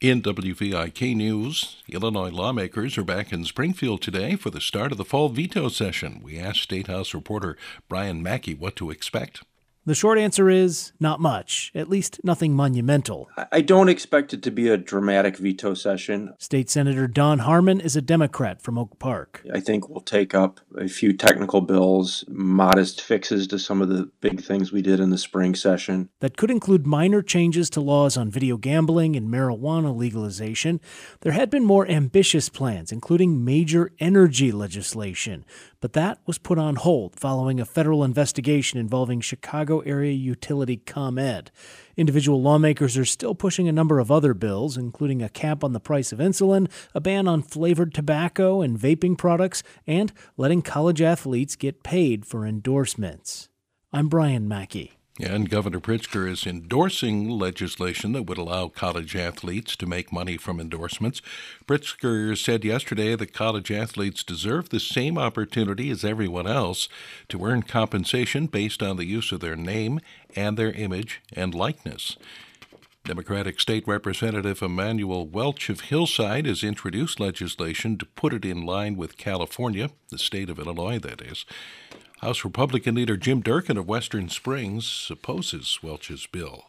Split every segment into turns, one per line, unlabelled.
In WVIK News, Illinois lawmakers are back in Springfield today for the start of the fall veto session. We asked State House reporter Brian Mackey what to expect.
The short answer is not much, at least nothing monumental.
I don't expect it to be a dramatic veto session.
State Senator Don Harmon is a Democrat from Oak Park.
I think we'll take up a few technical bills, modest fixes to some of the big things we did in the spring session.
That could include minor changes to laws on video gambling and marijuana legalization. There had been more ambitious plans, including major energy legislation, but that was put on hold following a federal investigation involving Chicago area utility ComEd. Individual lawmakers are still pushing a number of other bills, including a cap on the price of insulin, a ban on flavored tobacco and vaping products, and letting college athletes get paid for endorsements. I'm Brian Mackey.
And Governor Pritzker is endorsing legislation that would allow college athletes to make money from endorsements. Pritzker said yesterday that college athletes deserve the same opportunity as everyone else to earn compensation based on the use of their name and their image and likeness. Democratic State Representative Emanuel Welch of Hillside has introduced legislation to put it in line with California, the state of Illinois, that is. House Republican leader Jim Durkin of Western Springs opposes Welch's bill.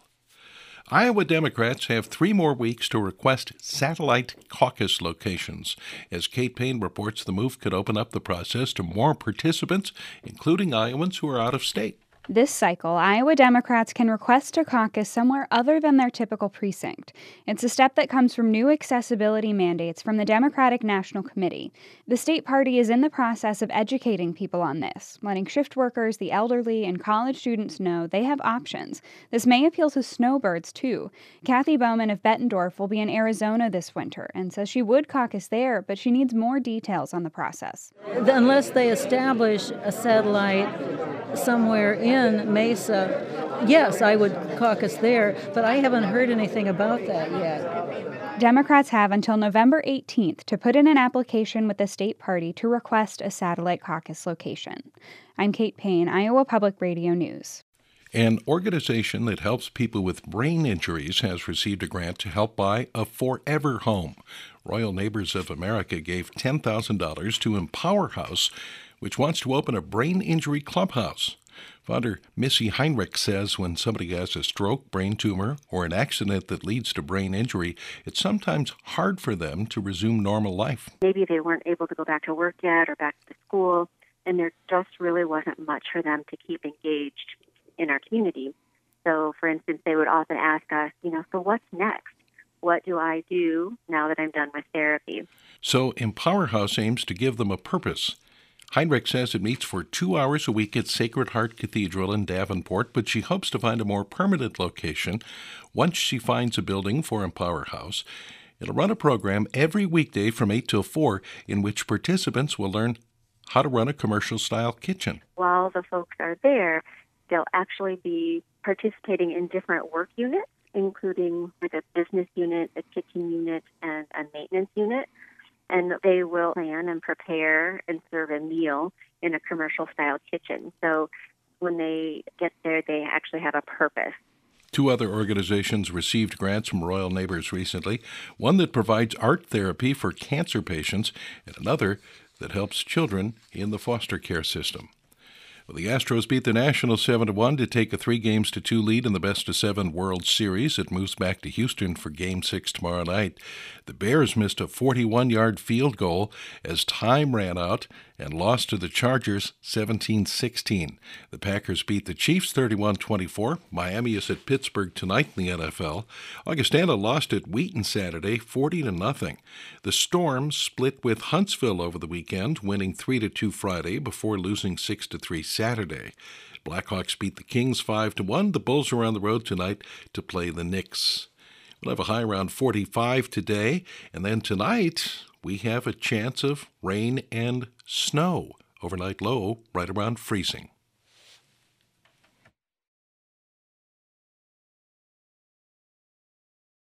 Iowa Democrats have three more weeks to request satellite caucus locations. As Kate Payne reports, the move could open up the process to more participants, including Iowans who are out of state.
This cycle, Iowa Democrats can request a caucus somewhere other than their typical precinct. It's a step that comes from new accessibility mandates from the Democratic National Committee. The state party is in the process of educating people on this, letting shift workers, the elderly, and college students know they have options. This may appeal to snowbirds, too. Kathy Bowman of Bettendorf will be in Arizona this winter and says she would caucus there, but she needs more details on the process.
Unless they establish a satellite somewhere in Mesa, yes, I would caucus there, but I haven't heard anything about that yet.
Democrats have until November 18th to put in an application with the state party to request a satellite caucus location. I'm Kate Payne, Iowa Public Radio News.
An organization that helps people with brain injuries has received a grant to help buy a forever home. Royal Neighbors of America gave $10,000 to Empower House which wants to open a brain injury clubhouse. Founder Missy Heinrich says when somebody has a stroke, brain tumor, or an accident that leads to brain injury, it's sometimes hard for them to resume normal life.
Maybe they weren't able to go back to work yet or back to school, and there just really wasn't much for them to keep engaged in our community. So, for instance, they would often ask us, you know, so what's next? What do I do now that I'm done with therapy?
So, Empower House aims to give them a purpose. Heinrich says it meets for two hours a week at Sacred Heart Cathedral in Davenport, but she hopes to find a more permanent location once she finds a building for Empower House. It'll run a program every weekday from 8 till 4 in which participants will learn how to run a commercial style kitchen.
While the folks are there, they'll actually be participating in different work units, including with a business unit, a kitchen unit, and a maintenance unit and they will plan and prepare and serve a meal in a commercial style kitchen. So when they get there, they actually have a purpose.
Two other organizations received grants from Royal Neighbors recently one that provides art therapy for cancer patients, and another that helps children in the foster care system. Well, the Astros beat the Nationals 7 1 to take a three games to two lead in the best of seven World Series. It moves back to Houston for Game 6 tomorrow night. The Bears missed a 41 yard field goal as time ran out and lost to the Chargers 17 16. The Packers beat the Chiefs 31 24. Miami is at Pittsburgh tonight in the NFL. Augustana lost at Wheaton Saturday 40 to nothing. The Storm split with Huntsville over the weekend, winning 3 to 2 Friday before losing 6 to 3 Saturday. Blackhawks beat the Kings 5 to 1. The Bulls are on the road tonight to play the Knicks. We'll have a high around 45 today, and then tonight we have a chance of rain and snow. Overnight low right around freezing.